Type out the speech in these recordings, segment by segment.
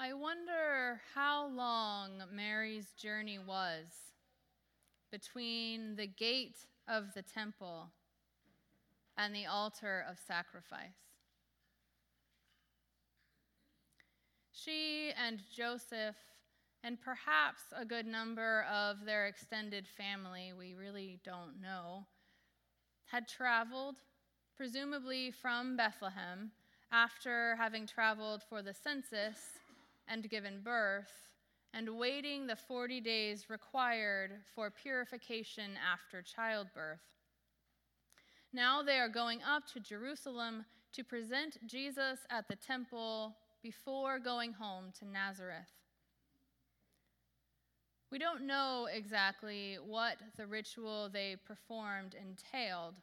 I wonder how long Mary's journey was between the gate of the temple and the altar of sacrifice. She and Joseph, and perhaps a good number of their extended family, we really don't know, had traveled, presumably from Bethlehem, after having traveled for the census and given birth, and waiting the 40 days required for purification after childbirth. Now they are going up to Jerusalem to present Jesus at the temple before going home to Nazareth. We don't know exactly what the ritual they performed entailed,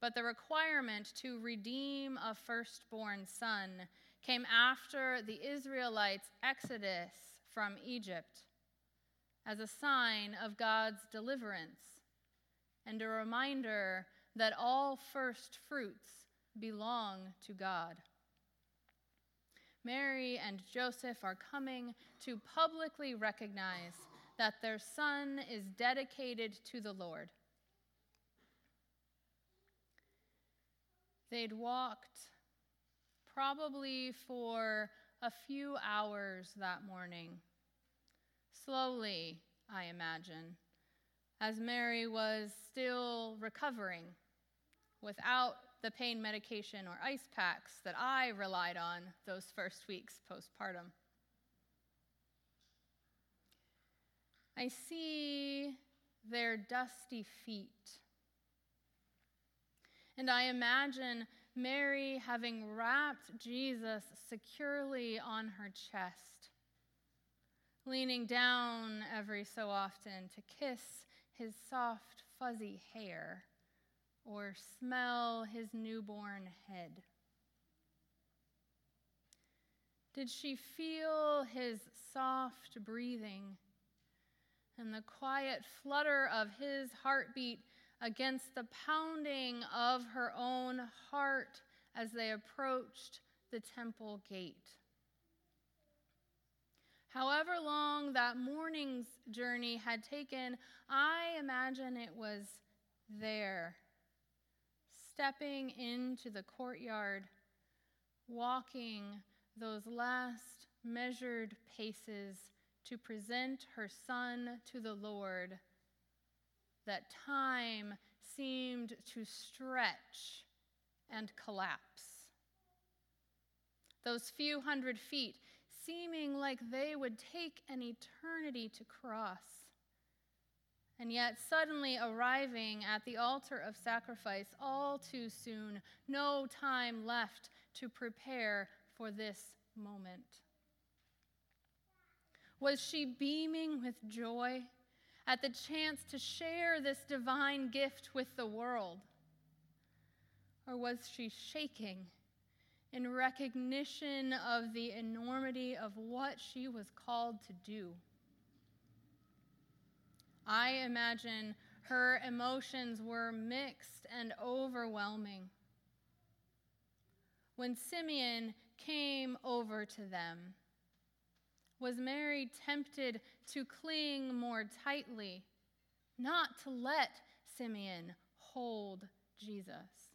but the requirement to redeem a firstborn son came after the Israelites' exodus from Egypt as a sign of God's deliverance and a reminder that all first fruits belong to God. Mary and Joseph are coming to publicly recognize that their son is dedicated to the Lord. They'd walked probably for a few hours that morning, slowly, I imagine, as Mary was still recovering without the pain medication or ice packs that I relied on those first weeks postpartum. I see their dusty feet. And I imagine Mary having wrapped Jesus securely on her chest, leaning down every so often to kiss his soft, fuzzy hair or smell his newborn head? Did she feel his soft breathing and the quiet flutter of his heartbeat against the pounding of her own heart as they approached the temple gate? However long that morning's journey had taken, I imagine it was there stepping into the courtyard, walking those last measured paces to present her son to the Lord, that time seemed to stretch and collapse. Those few hundred feet seeming like they would take an eternity to cross and yet suddenly arriving at the altar of sacrifice all too soon, no time left to prepare for this moment. Was she beaming with joy at the chance to share this divine gift with the world? Or was she shaking in recognition of the enormity of what she was called to do? I imagine her emotions were mixed and overwhelming. When Simeon came over to them, was Mary tempted to cling more tightly, not to let Simeon hold Jesus?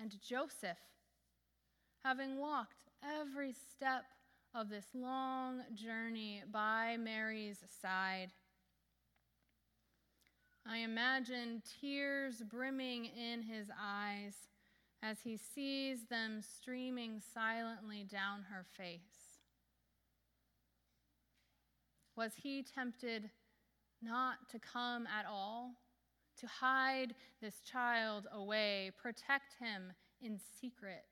And Joseph, having walked every step of this long journey by Mary's side. I imagine tears brimming in his eyes as he sees them streaming silently down her face. Was he tempted not to come at all, to hide this child away, protect him in secret?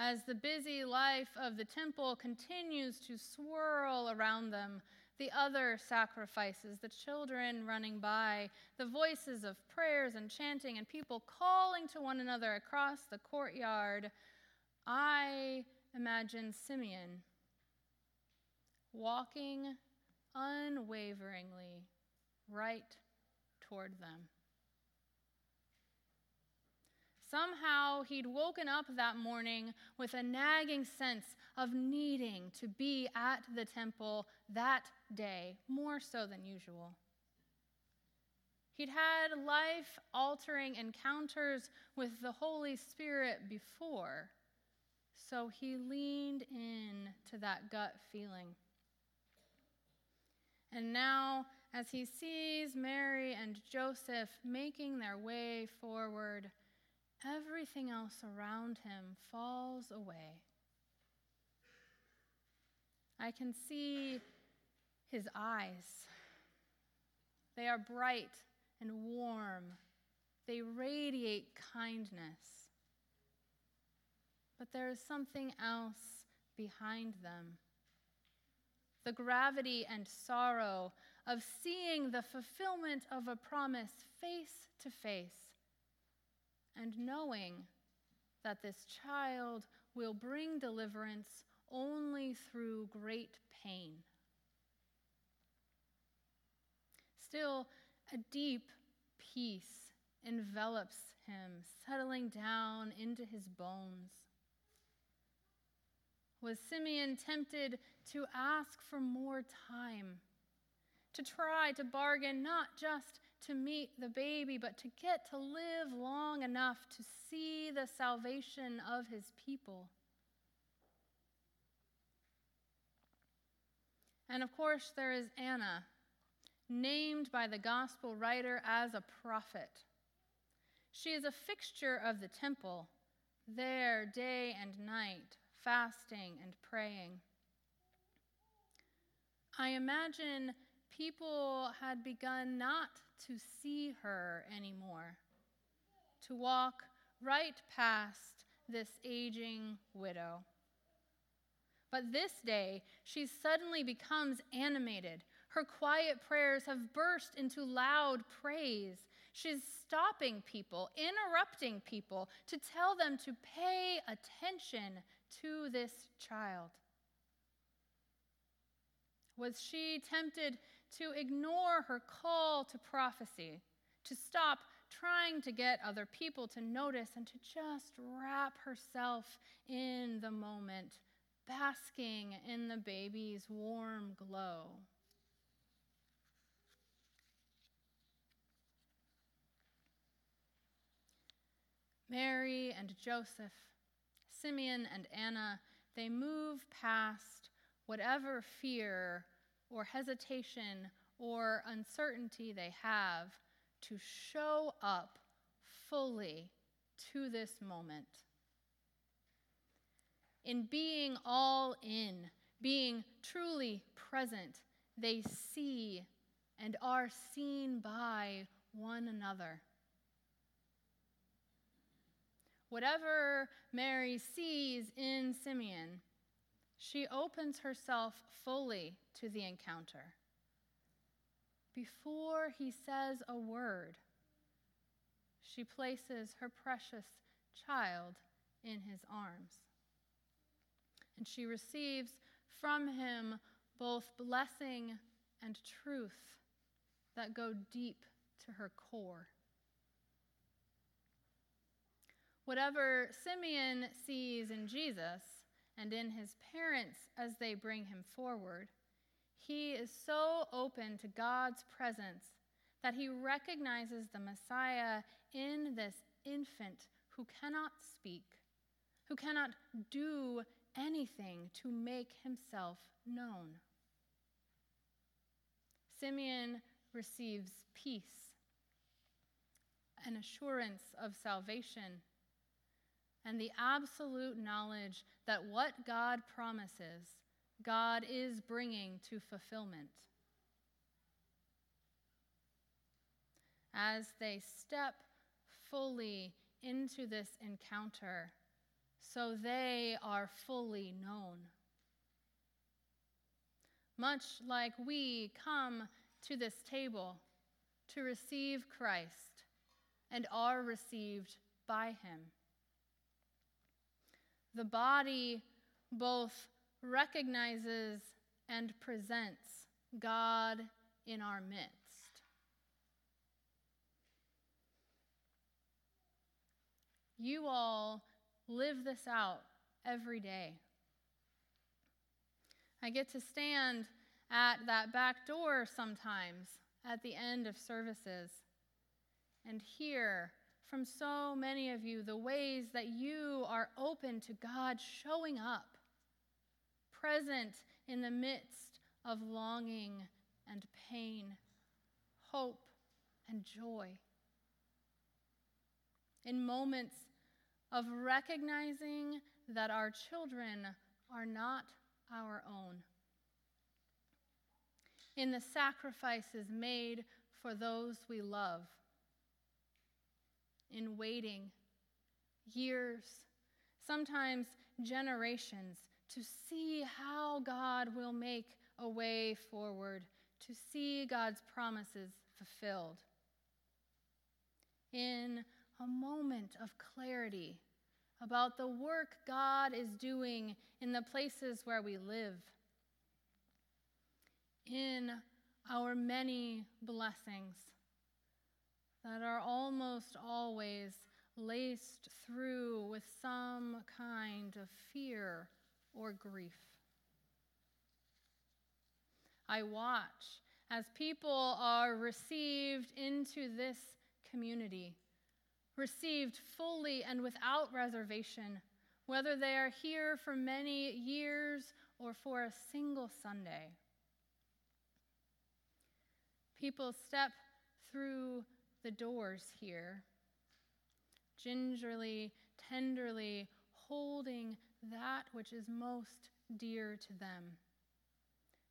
as the busy life of the temple continues to swirl around them, the other sacrifices, the children running by, the voices of prayers and chanting, and people calling to one another across the courtyard, I imagine Simeon walking unwaveringly right toward them. Somehow he'd woken up that morning with a nagging sense of needing to be at the temple that day, more so than usual. He'd had life altering encounters with the Holy Spirit before, so he leaned in to that gut feeling. And now, as he sees Mary and Joseph making their way forward, everything else around him falls away. I can see his eyes. They are bright and warm, they radiate kindness. But there is something else behind them the gravity and sorrow of seeing the fulfillment of a promise face to face and knowing that this child will bring deliverance only through great pain. Still, a deep peace envelops him, settling down into his bones. Was Simeon tempted to ask for more time, to try to bargain not just to meet the baby, but to get to live long enough to see the salvation of his people. And of course, there is Anna, named by the gospel writer as a prophet. She is a fixture of the temple, there day and night, fasting and praying. I imagine people had begun not to see her anymore, to walk right past this aging widow. But this day, she suddenly becomes animated. Her quiet prayers have burst into loud praise. She's stopping people, interrupting people to tell them to pay attention to this child. Was she tempted to ignore her call to prophecy, to stop trying to get other people to notice, and to just wrap herself in the moment, basking in the baby's warm glow. Mary and Joseph, Simeon and Anna, they move past whatever fear or hesitation or uncertainty they have to show up fully to this moment. In being all in, being truly present, they see and are seen by one another. Whatever Mary sees in Simeon, she opens herself fully to the encounter. Before he says a word, she places her precious child in his arms. And she receives from him both blessing and truth that go deep to her core. Whatever Simeon sees in Jesus, and in his parents as they bring him forward, he is so open to God's presence that he recognizes the Messiah in this infant who cannot speak, who cannot do anything to make himself known. Simeon receives peace, an assurance of salvation and the absolute knowledge that what God promises, God is bringing to fulfillment. As they step fully into this encounter, so they are fully known. Much like we come to this table to receive Christ and are received by him. The body both recognizes and presents God in our midst. you all live this out every day. I get to stand at that back door sometimes at the end of services and hear from so many of you the ways that you are open to God showing up, present in the midst of longing and pain, hope and joy. In moments of recognizing that our children are not our own. In the sacrifices made for those we love. In waiting years, sometimes generations, to see how God will make a way forward, to see God's promises fulfilled. In a moment of clarity about the work God is doing in the places where we live, in our many blessings that are almost always laced through with some kind of fear or grief. I watch as people are received into this community received fully and without reservation, whether they are here for many years or for a single Sunday. People step through the doors here, gingerly, tenderly holding that which is most dear to them.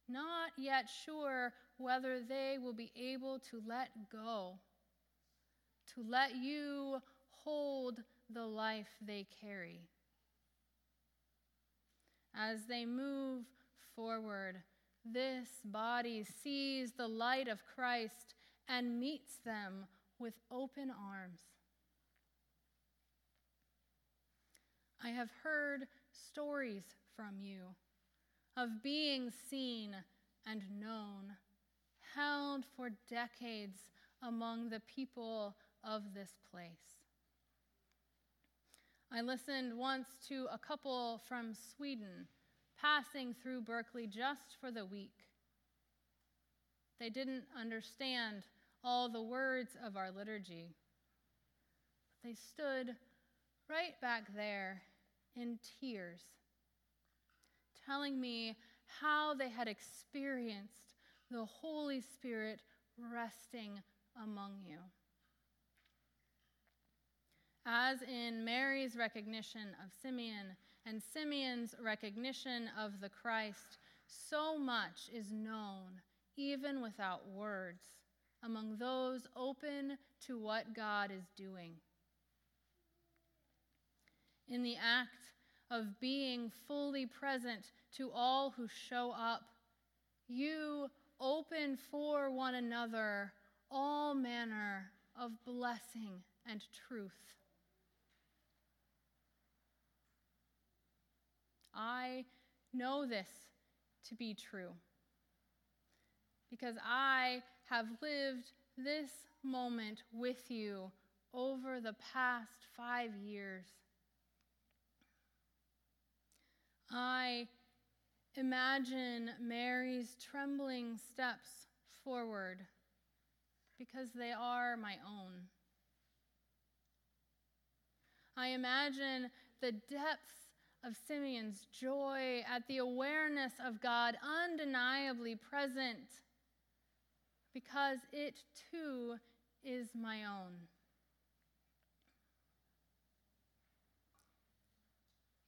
Not yet sure whether they will be able to let go to let you hold the life they carry. As they move forward, this body sees the light of Christ and meets them with open arms. I have heard stories from you of being seen and known, held for decades among the people of this place. I listened once to a couple from Sweden passing through Berkeley just for the week. They didn't understand all the words of our liturgy, but they stood right back there in tears, telling me how they had experienced the Holy Spirit resting among you. As in Mary's recognition of Simeon and Simeon's recognition of the Christ, so much is known, even without words, among those open to what God is doing. In the act of being fully present to all who show up, you open for one another all manner of blessing and truth. I know this to be true because I have lived this moment with you over the past five years. I imagine Mary's trembling steps forward because they are my own. I imagine the depths of Simeon's joy at the awareness of God undeniably present because it too is my own.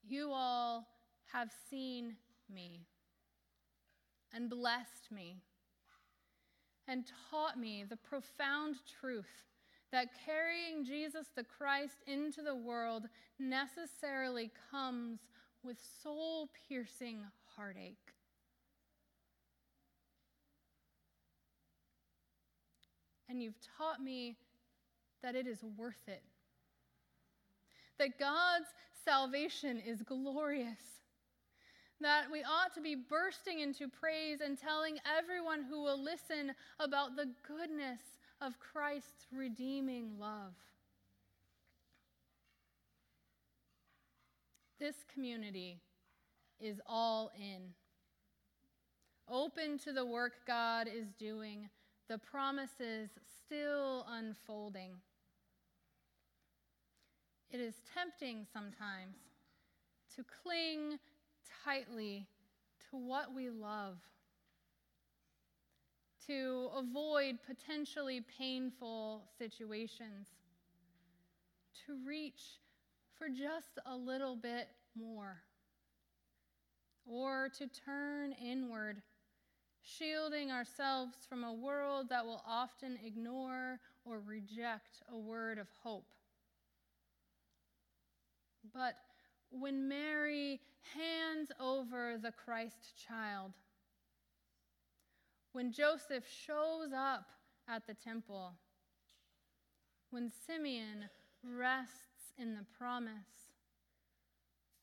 You all have seen me and blessed me and taught me the profound truth that carrying Jesus the Christ into the world necessarily comes with soul piercing heartache. And you've taught me that it is worth it. That God's salvation is glorious. That we ought to be bursting into praise and telling everyone who will listen about the goodness of Christ's redeeming love. this community is all in. Open to the work God is doing, the promises still unfolding. It is tempting sometimes to cling tightly to what we love, to avoid potentially painful situations, to reach for just a little bit more, or to turn inward, shielding ourselves from a world that will often ignore or reject a word of hope. But when Mary hands over the Christ child, when Joseph shows up at the temple, when Simeon rests in the promise,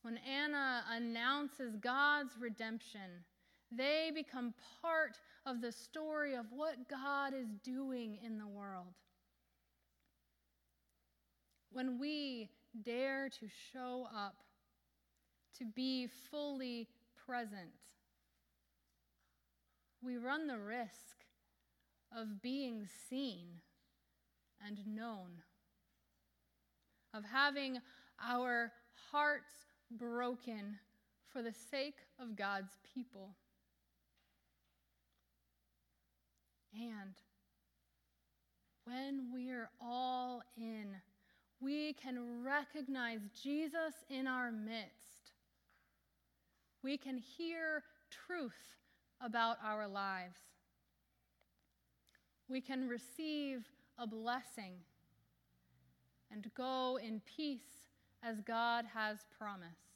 when Anna announces God's redemption, they become part of the story of what God is doing in the world. When we dare to show up, to be fully present, we run the risk of being seen and known, of having our hearts broken for the sake of God's people. And when we're all in, we can recognize Jesus in our midst. We can hear truth about our lives. We can receive a blessing and go in peace as God has promised.